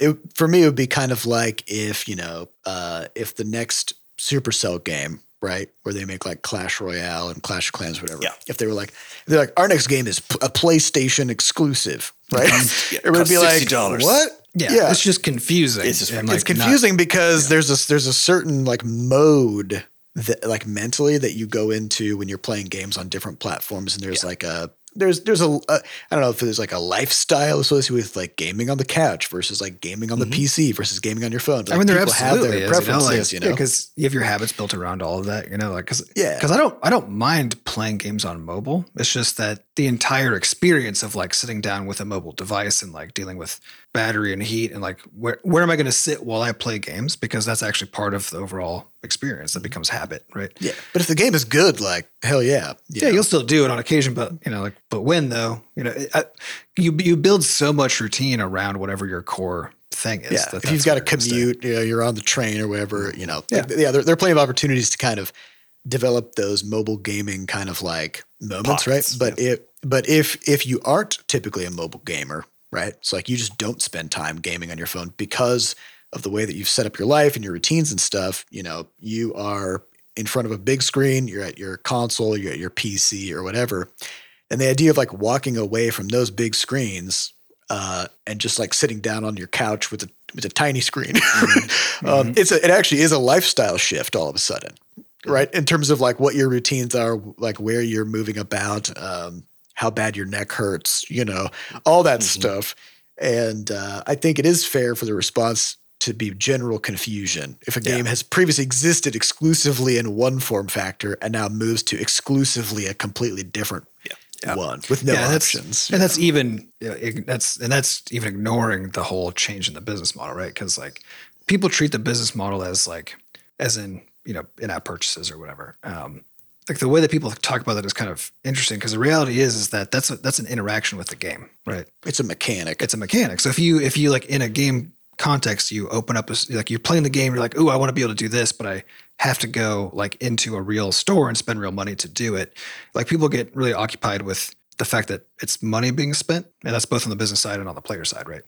It, for me, it would be kind of like if you know uh, if the next Supercell game, right, where they make like Clash Royale and Clash of Clans, whatever. Yeah. If they were like they're like our next game is p- a PlayStation exclusive, right? [laughs] Yeah, it would be like $60. what? Yeah, yeah, it's just confusing. It's just- and, it's like, not- confusing because there's a there's a certain like mode that like mentally that you go into when you're playing games on different platforms and there's like a there's there's a, a I don't know if there's like a lifestyle associated with like gaming on the couch versus like gaming on the PC versus gaming on your phone. Mm-hmm. I mean, there people have absolutely their is, you know, preferences, like, you know. because you have your habits built around all of that, you know, like, cause, Yeah. cause I don't, I don't mind playing games on mobile. It's just that the entire experience of like sitting down with a mobile device and like dealing with battery and heat and like, where, where am I going to sit while I play games? Because that's actually part of the overall experience that mm-hmm. becomes habit, right? yeah, but if the game is good, like hell yeah, you Yeah, know. you'll still do it on occasion, but you know, like, but when though, you know, it- I, you you build so much routine around whatever your core thing is. Yeah, that if you've got to where it's stay. commute, you know, you're on the train or whatever, mm-hmm. you know. Yeah. like, yeah there, there are plenty of opportunities to kind of develop those mobile gaming kind of like moments, Pockets, right? But if but if if you aren't typically a mobile gamer, right? It's like you just don't spend time gaming on your phone because of the way that you've set up your life and your routines and stuff. You know, you are in front of a big screen, you're at your console, you're at your PC or whatever. And the idea of like walking away from those big screens uh, and just like sitting down on your couch with a with a tiny screen, [laughs] um, it's a, it actually is a lifestyle shift all of a sudden, right? In terms of like what your routines are, like where you're moving about, um, how bad your neck hurts, you know, all that stuff. And uh, I think it is fair for the response to be general confusion. If a game has previously existed exclusively in one form factor and now moves to exclusively a completely different one with no Yeah, that's- options. and that's even know, ig- that's and that's even ignoring the whole change in the business model, right? Because like people treat the business model as like as in you know in-app purchases or whatever. Um, like the way that people talk about that is kind of interesting because the reality is is that that's a, that's an interaction with the game, right? it's a mechanic. It's a mechanic. So if you if you like in a game context, you open up a, like you're playing the game, you're like, oh, I want to be able to do this, but I have to go like into a real store and spend real money to do it. Like people get really occupied with the fact that it's money being spent, and that's both on the business side and on the player side, right?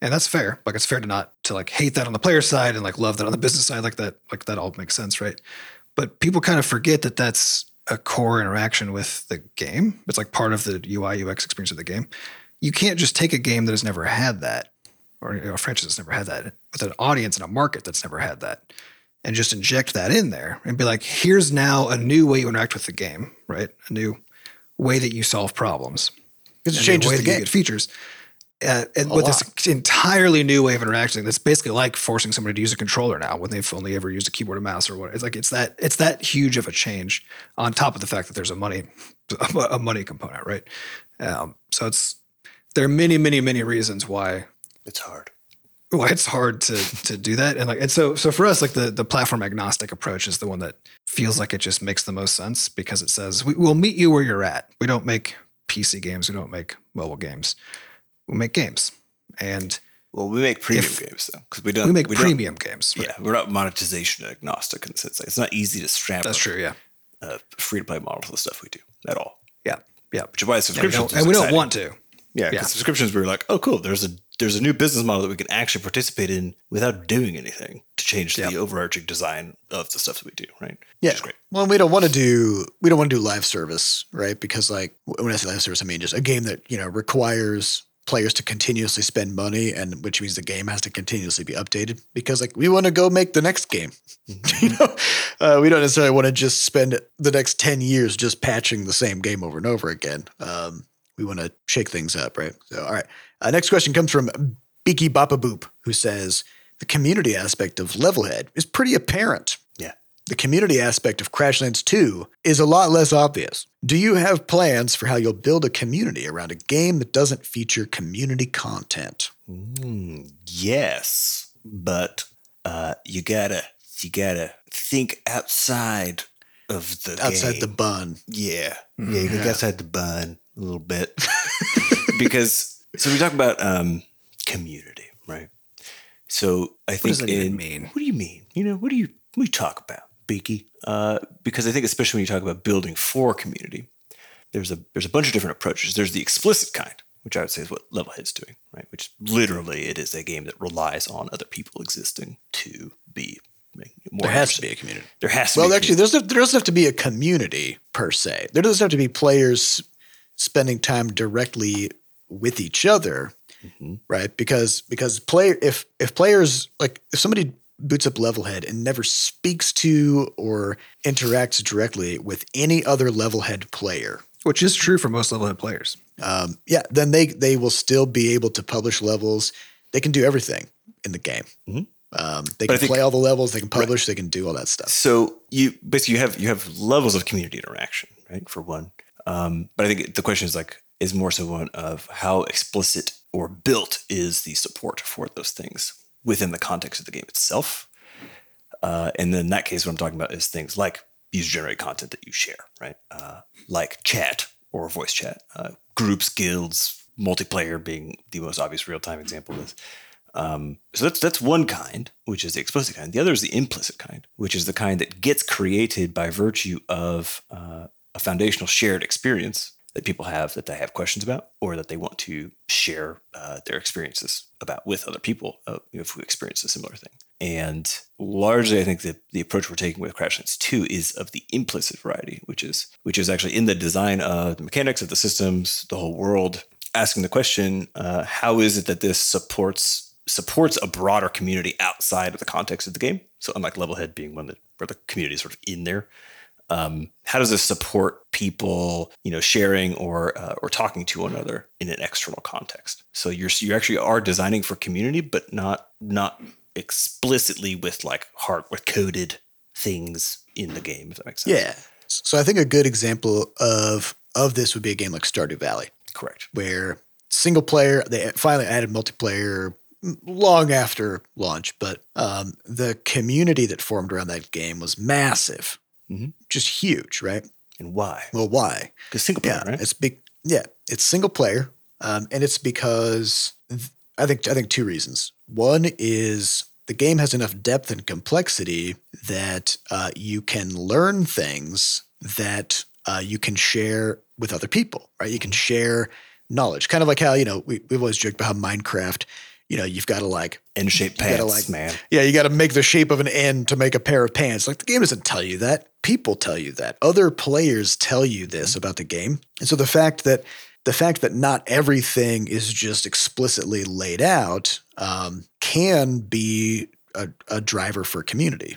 And that's fair. Like it's fair to not to like hate that on the player side and like love that on the business side. Like that, like that all makes sense, right? But people kind of forget that that's a core interaction with the game. It's like part of the UI UX experience of the game. You can't just take a game that has never had that, or you know, a franchise that's never had that, with an audience and a market that's never had that, and just inject that in there and be like, here's now a new way you interact with the game, right? A new way that you solve problems. Because it changes the that you game. get features. Uh, with this entirely new way of interacting, that's basically like forcing somebody to use a controller now when they've only ever used a keyboard and mouse or what. It's like it's that it's that huge of a change on top of the fact that there's a money [laughs] a money component, right? Um, so it's there are many, many, many reasons why It's hard. why it's hard to to do that and like and so so for us like the the platform agnostic approach is the one that feels like it just makes the most sense because it says we, we'll meet you where you're at we don't make pc games we don't make mobile games we make games and Well, we make premium If- games though, because we don't. we make don't- premium games right? Yeah, we're not monetization agnostic in the sense. Like, it's not easy to strap that's true yeah a free to play model to the stuff we do at all. yeah yeah Which is why and we don't, and we don't want to Yeah, because Yeah. subscriptions, we were like, oh, cool. There's a there's a new business model that we can actually participate in without doing anything to change Yeah. the overarching design of the stuff that we do, right? Yeah. Which is great. Well, we don't want to do we don't want to do live service, right? Because like when I say live service, I mean just a game that you know requires players to continuously spend money, and which means the game has to continuously be updated. Because like we want to go make the next game, [laughs] you know, uh, we don't necessarily want to just spend the next ten years just patching the same game over and over again. Um, we want to shake things up, right? So, all right. Uh, next question comes from Beaky Bapa Boop, who says the community aspect of Levelhead is pretty apparent. Yeah. The community aspect of Crashlands 2 is a lot less obvious. Do you have plans for how you'll build a community around a game that doesn't feature community content? Mm, yes, but uh, you gotta you gotta think outside of the Outside game. the bun. Yeah. Mhm. Yeah, you can Yeah. outside the bun a little bit. [laughs] because so we talk about um community, right? So I think what does that even in- mean? What do you mean? You know, what do you we talk about, Beaky? Uh, because I think especially when you talk about building for community, there's a there's a bunch of different approaches. There's the explicit kind, which I would say is what Levelhead's doing, right? Which literally it is a game that relies on other people existing to be more There has to be a community. There has to Well, be a actually, there's no, there doesn't have to be a community per se. There doesn't have to be players spending time directly with each other, Mhm. right? Because because player if if players like if somebody boots up Levelhead and never speaks to or interacts directly with any other Levelhead player, which is true for most Levelhead players um, yeah, then they they will still be able to publish levels. They can do everything in the game. Mhm. Um, they But can think- play all the levels. They can publish. They can do all that stuff. So you basically you have you have levels of community interaction, right? For one, um, but I think the question is like is more so one of how explicit or built is the support for those things within the context of the game itself. Uh, and in that case, what I'm talking about is things like user generated content that you share, right? Uh, like chat or voice chat, uh, groups, guilds, multiplayer being the most obvious real time example of this. Um, so that's that's one kind, which is the explicit kind. The other is the implicit kind, which is the kind that gets created by virtue of uh, a foundational shared experience that people have that they have questions about, or that they want to share uh, their experiences about with other people uh, if we experience a similar thing. And largely, I think that the approach we're taking with Crashlands 2 is of the implicit variety, which is which is actually in the design of the mechanics of the systems, the whole world, asking the question, uh, how is it that this supports supports a broader community outside of the context of the game? So unlike Levelhead being one that where the community is sort of in there, um, how does this support people, you know, sharing or uh, or talking to one another in an external context? So you're you actually are designing for community, but not not explicitly with like hard with coded things in the game. If that makes sense. Yeah. So I think a good example of of this would be a game like Stardew Valley, correct. where single player they finally added multiplayer long after launch, but um, the community that formed around that game was massive, Mhm. Just huge, right? And why? Well, why? Because single player, Yeah, right? it's big. Yeah, it's single player, um, and it's because th- I think I think two reasons. One is the game has enough depth and complexity that uh, you can learn things that uh, you can share with other people, right? You can share knowledge, kind of like how you know we we've always joked about how Minecraft. You know, you've got to like N shaped You gotta, pants, like- man. yeah, you got to make the shape of an N to make a pair of pants. Like the game doesn't tell you that. People tell you that. Other players tell you this about the game. And so the fact that the fact that not everything is just explicitly laid out um, can be a, a driver for community.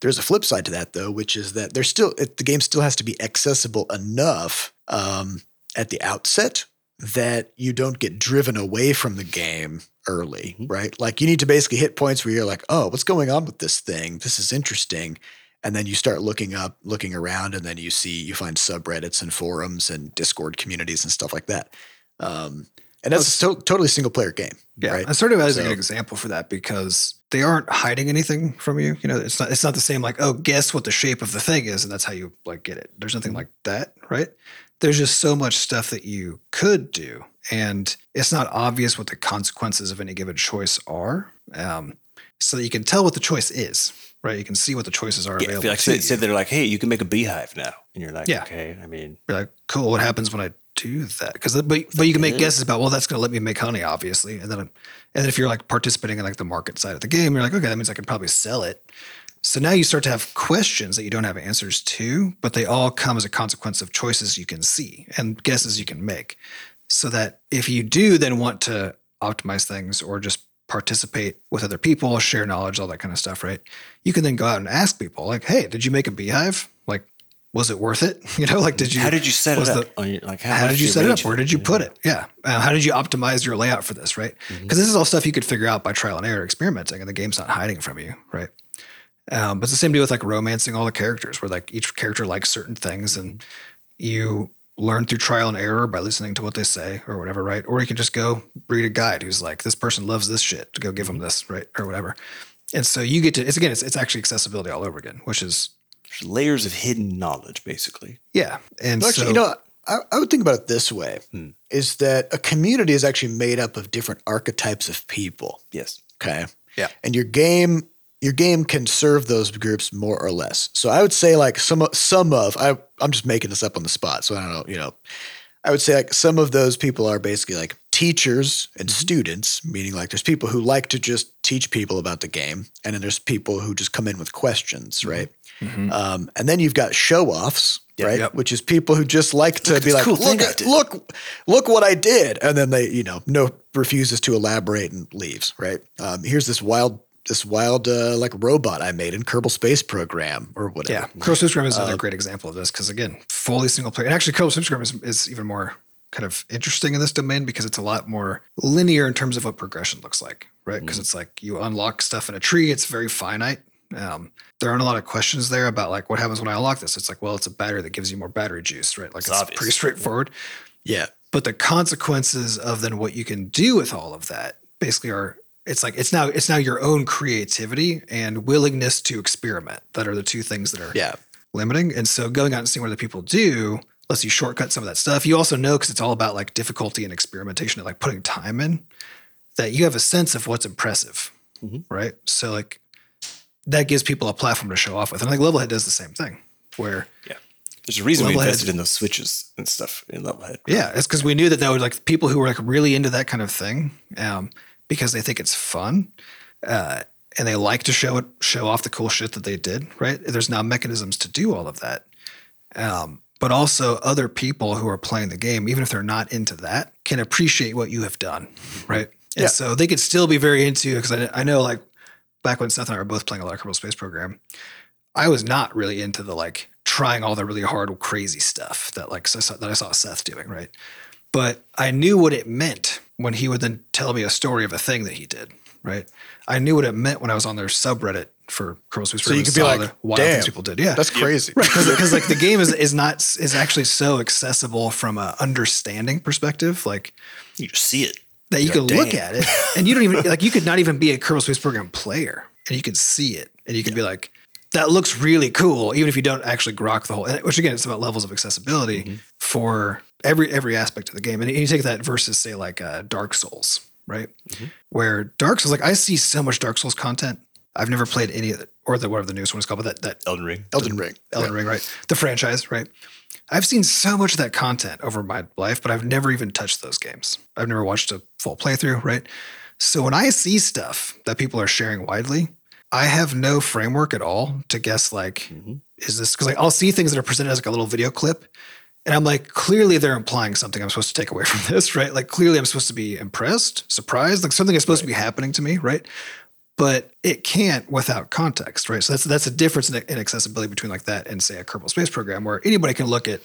There's a flip side to that though, which is that there's still it, the game still has to be accessible enough um, at the outset that you don't get driven away from the game early, Mhm. right? Like you need to basically hit points where you're like, oh, what's going on with this thing? This is interesting. And then you start looking up, looking around, and then you see, you find subreddits and forums and Discord communities and stuff like that. Um, and that's a to- totally single player game, Yeah, right? I sort of as So- good example for that because they aren't hiding anything from you. You know, it's not it's not the same like oh, guess what the shape of the thing is, and that's how you like get it. There's nothing like that, right? There's just so much stuff that you could do, and it's not obvious what the consequences of any given choice are. Um, so that you can tell what the choice is, right? You can see what the choices are Yeah, available like to say, you. say they're like, hey, you can make a beehive now, and you're like, Yeah. okay. I mean, You're like, cool. What happens when I do that? Because but but you can make guesses about well, that's going to let me make honey, obviously, and then and then if you're like participating in like the market side of the game, you're like, okay, that means I can probably sell it. So now you start to have questions that you don't have answers to, but they all come as a consequence of choices you can see and guesses you can make. So that if you do then want to optimize things or just participate with other people, share knowledge, all that kind of stuff, right? You can then go out and ask people, like, hey, did you make a beehive? Like, was it worth it? [laughs] You know, like, did you how did you set it up? on your, like, how much did you set it up? Where did you put it? Yeah. Uh, how did you optimize your layout for this? Right. Because Mhm. this is all stuff you could figure out by trial and error, experimenting, and the game's not hiding from you. Right. Um, but it's the same deal with like romancing all the characters, where like each character likes certain things, and you learn through trial and error by listening to what they say or whatever. Right. Or you can just go read a guide who's like, this person loves this shit. To go give them this. Right. Or whatever. And so you get to. It's again. It's it's actually accessibility all over again, which is There's layers of hidden knowledge, basically. yeah. And Well, actually, so you know, I, I would think about it this way: Hmm. is that a community is actually made up of different archetypes of people. Yes. Okay. Yeah. And your game, your game can serve those groups more or less. So I would say like some of- some of I I'm just making this up on the spot, so I don't know. You know, I would say like some of those people are basically like teachers and students, meaning like there's people who like to just teach people about the game, and then there's people who just come in with questions, right? Mhm. Um, and then you've got show offs, Yep. right? Yep. Which is people who just like to Look be like, cool look, at, look, look what I did, and then they, you know, no refuses to elaborate and leaves, right? Um, here's this wild, this wild uh, like robot I made in Kerbal Space Program or whatever. Yeah, Kerbal Space Program is another Uh, great example of this because again, fully single player. And actually, Kerbal Space Program is, is even more kind of interesting in this domain because it's a lot more linear in terms of what progression looks like, right? Because it's like you unlock stuff in a tree; it's very finite. Um, there aren't a lot of questions there about like what happens when I unlock this. It's like, well, it's a battery that gives you more battery juice, right? Like It's it's, pretty straightforward. Yeah, But the consequences of then what you can do with all of that basically are it's like it's now it's now your own creativity and willingness to experiment that are the two things that are yeah, limiting. And so going out and seeing what other people do lets you shortcut some of that stuff. You also know because it's all about like difficulty and experimentation and like putting time in that you have a sense of what's impressive. Mhm. Right. So like that gives people a platform to show off with. And like Levelhead does the same thing where yeah. There's a reason we Levelhead- invested in those switches and stuff in Levelhead. Yeah, it's because we knew that that would like people who were like really into that kind of thing, um, because they think it's fun, uh, and they like to show it, show off the cool shit that they did. Right? There's now mechanisms to do all of that, um, but also other people who are playing the game, even if they're not into that, can appreciate what you have done. Right? And Yeah. so they could still be very into you, because I, I know like back when Seth and I were both playing a lot of Kerbal Space Program, I was not really into the like trying all the really hard, crazy stuff that like that I saw Seth doing, right? But I knew what it meant when he would then tell me a story of a thing that he did, right? I knew what it meant when I was on their subreddit for Kerbal Space Program. So you Program and could be like, the wild "Damn, things people did. Yeah, that's crazy. right because like the game is is not is actually so accessible from a understanding perspective, like You just see it. that you You're can like, look at it and you don't even like you could not even be a Kerbal Space Program player and you can see it and you can be like that looks really cool even if you don't actually grok the whole which again it's about levels of accessibility Mm-hmm. for every every aspect of the game and you take that versus say like uh, Dark Souls right Mm-hmm. where Dark Souls like I see so much Dark Souls content I've never played any of it or the whatever the newest one is called but that that Elden Ring. Elden Ring. Elden Ring, right? The franchise, right? I've seen so much of that content over my life, but I've never even touched those games. I've never watched a full playthrough, right? So when I see stuff that people are sharing widely, I have no framework at all to guess like, is this because like I'll see things that are presented as like a little video clip, and I'm like, clearly they're implying something I'm supposed to take away from this, [laughs] right? Like clearly I'm supposed to be impressed, surprised, like something is supposed to be happening to me, right? But it can't without context, right? So that's that's a difference in, in accessibility between like that and say a Kerbal Space Program, where anybody can look at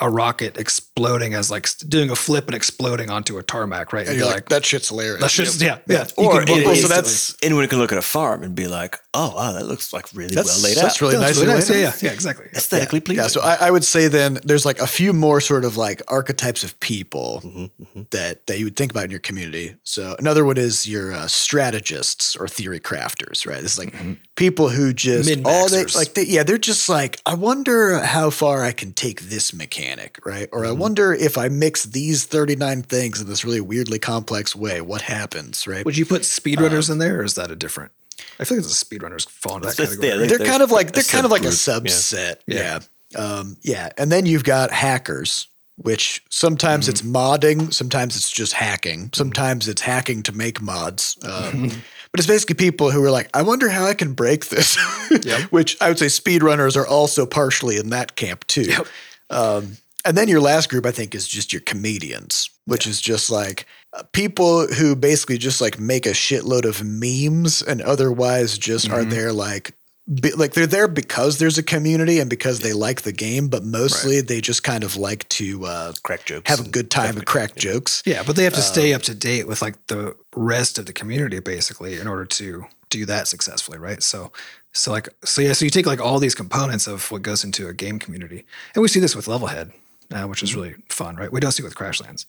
a rocket exploding as like doing a flip and exploding onto a tarmac, right? And be you're like, that shit's hilarious. that's just yeah, yeah. You Or can it- look so that's anyone can look at a farm and be like, "Oh, wow, that looks like really That's- well laid that's out, really that's nicely really nice. Yeah, yeah, yeah, exactly. aesthetically pleasing." Yeah, so I, I would say then there's like a few more sort of like archetypes of people Mm-hmm, that that you would think about in your community. So another one is your uh, strategists or theory crafters, right? This is like people who just all they Min-maxers. like. They, yeah, they're just like, I wonder how far I can take this mechanic, right? Or I mm-hmm. wonder if I mix these 39 things in this really weirdly complex way, what happens, right? Would you put speedrunners um, in there, or is that a different? I feel like the speedrunners fall into that category. yeah, right? they- they're kind of like they're kind of like a subgroup, yeah. subset. Yeah. Yeah. Um, yeah. And then you've got hackers, which sometimes mm-hmm. it's modding, sometimes it's just hacking, mm-hmm. sometimes it's hacking to make mods. Um, but it's basically people who are like, I wonder how I can break this. [laughs] which I would say speedrunners are also partially in that camp too. Yep. Um, and then your last group, I think, is just your comedians, which is just like uh, people who basically just like make a shitload of memes and otherwise just are there like. Be, like they're there because there's a community and because they like the game, but mostly they just kind of like to uh, crack jokes, have a good time and crack jokes. Yeah, but they have to stay up to date with like the rest of the community basically in order to do that successfully, right? So so like so yeah, so you take like all these components of what goes into a game community. And we see this with Levelhead, uh, which is really fun, right? We don't see it with Crashlands.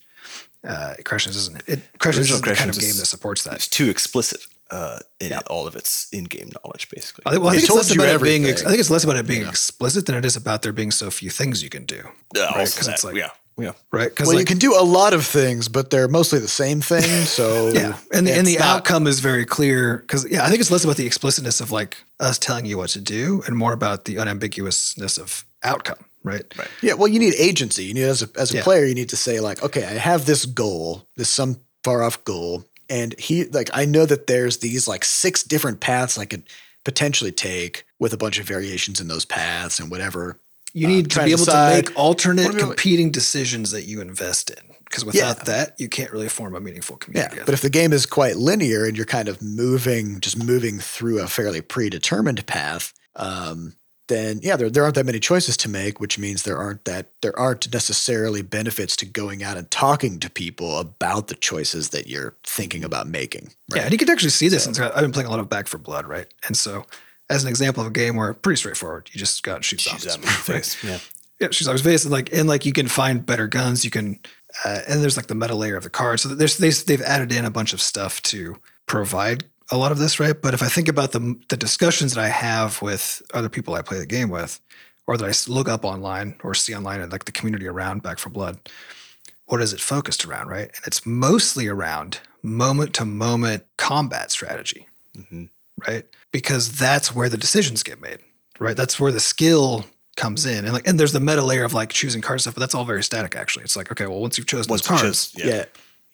Uh, Crashlands isn't it Crashlands is the kind of game is- that supports that. It's too explicit uh, in all of its in-game knowledge, basically. I think, well, I think it's told less you about it being. everything. I think it's less about it being explicit than it is about there being so few things you can do. Yeah, right? Because it's like yeah, yeah. right because Well, like, you can do a lot of things, but they're mostly the same thing. [laughs] So Yeah, and the, and the not- outcome is very clear because yeah, I think it's less about the explicitness of like us telling you what to do, and more about the unambiguousness of outcome, right? Right. Yeah, well, you need agency. You need as a as a Yeah. player, you need to say like, okay, I have this goal, this some far off goal, and he like I know that there's these like six different paths I could potentially take with a bunch of variations in those paths and whatever. You need to be able decide to make alternate what are we- competing decisions that you invest in, because without Yeah. that, you can't really form a meaningful community. Yeah, but if the game is quite linear and you're kind of moving, just moving through a fairly predetermined path, um, then yeah, there, there aren't that many choices to make, which means there aren't that there aren't necessarily benefits to going out and talking to people about the choices that you're thinking about making. Yeah, and you can actually see this. And I've been playing a lot of Back 4 Blood, right? And so, as an example of a game where pretty straightforward, you just got shoot She's zombies. out in the [laughs] face. Yeah. Yeah, she's always face and like and like you can find better guns. You can uh, and there's like the meta layer of the card. So there's they, they've added in a bunch of stuff to provide a lot of this, right? But if I think about the the discussions that I have with other people I play the game with, or that I look up online or see online and like the community around Back 4 Blood, what is it focused around, right? And it's mostly around moment to moment combat strategy, right? Because that's where the decisions get made, right? That's where the skill comes in, and like, and there's the meta layer of like choosing card stuff, but that's all very static. Actually, it's like okay, well, once you've chosen Once those cards, chose- Yeah.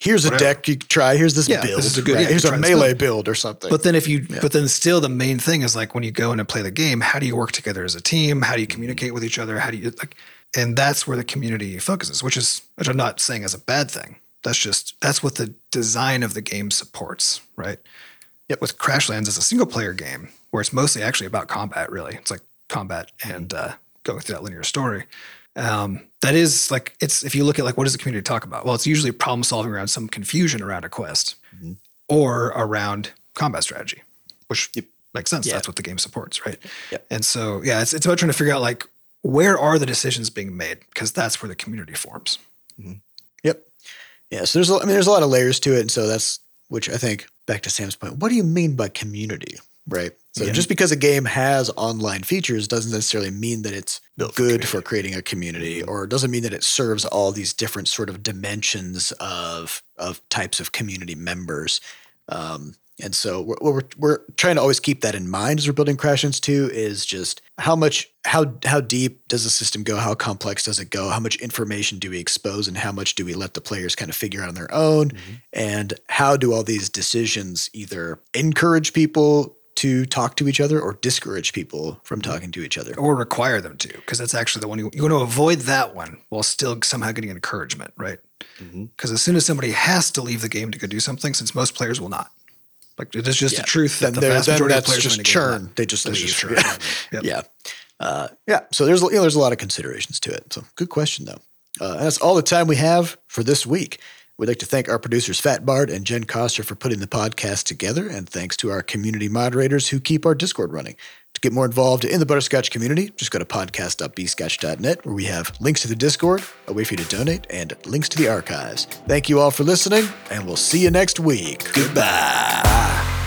Here's a deck you can try. Here's this Yeah, build. this is a good- right? yeah, Here's a melee build. build or something. But then if you, but then still the main thing is like when you go in and play the game, how do you work together as a team? How do you mm-hmm. communicate with each other? How do you like, and that's where the community focuses, which is, which I'm not saying as a bad thing. That's just, that's what the design of the game supports, right? Yet with Crashlands as a single player game where it's mostly actually about combat, really. It's like combat and uh, going through that linear story. Um, that is like it's if you look at like what does the community talk about? Well, it's usually problem solving around some confusion around a quest or around combat strategy, which makes sense. Yeah. That's what the game supports, right? Yep. And so yeah, it's it's about trying to figure out like where are the decisions being made because that's where the community forms. Yep. Yeah. So there's, a, I mean, there's a lot of layers to it, and so that's which I think back to Sam's point. What do you mean by community, right? So Yeah. just because a game has online features doesn't necessarily mean that it's Built for good for creating a community, or doesn't mean that it serves all these different sort of dimensions of of types of community members. Um, And so what we're, we're trying to always keep that in mind as we're building Crash Two is just how much how how deep does the system go? How complex does it go? How much information do we expose and how much do we let the players kind of figure out on their own? Mm-hmm. And how do all these decisions either encourage people to talk to each other or discourage people from talking to each other? or require them to, because that's actually the one you, you want to avoid that one while still somehow getting encouragement, right? Because as soon as somebody has to leave the game to go do something, since most players will not, like it is just Yeah. the truth Then, that the vast then majority of that's players just in the game will churn. not. They just That's leave. just churn. [laughs] Yeah. Yep. Yeah. Uh, yeah. So there's you know there's a lot of considerations to it. So good question though. Uh, and that's all the time we have for this week. We'd like to thank our producers Fat Bard and Jen Coster for putting the podcast together, and thanks to our community moderators who keep our Discord running. To get more involved in the Butterscotch community, just go to podcast.bscotch.net where we have links to the Discord, a way for you to donate, and links to the archives. Thank you all for listening, and we'll see you next week. Goodbye.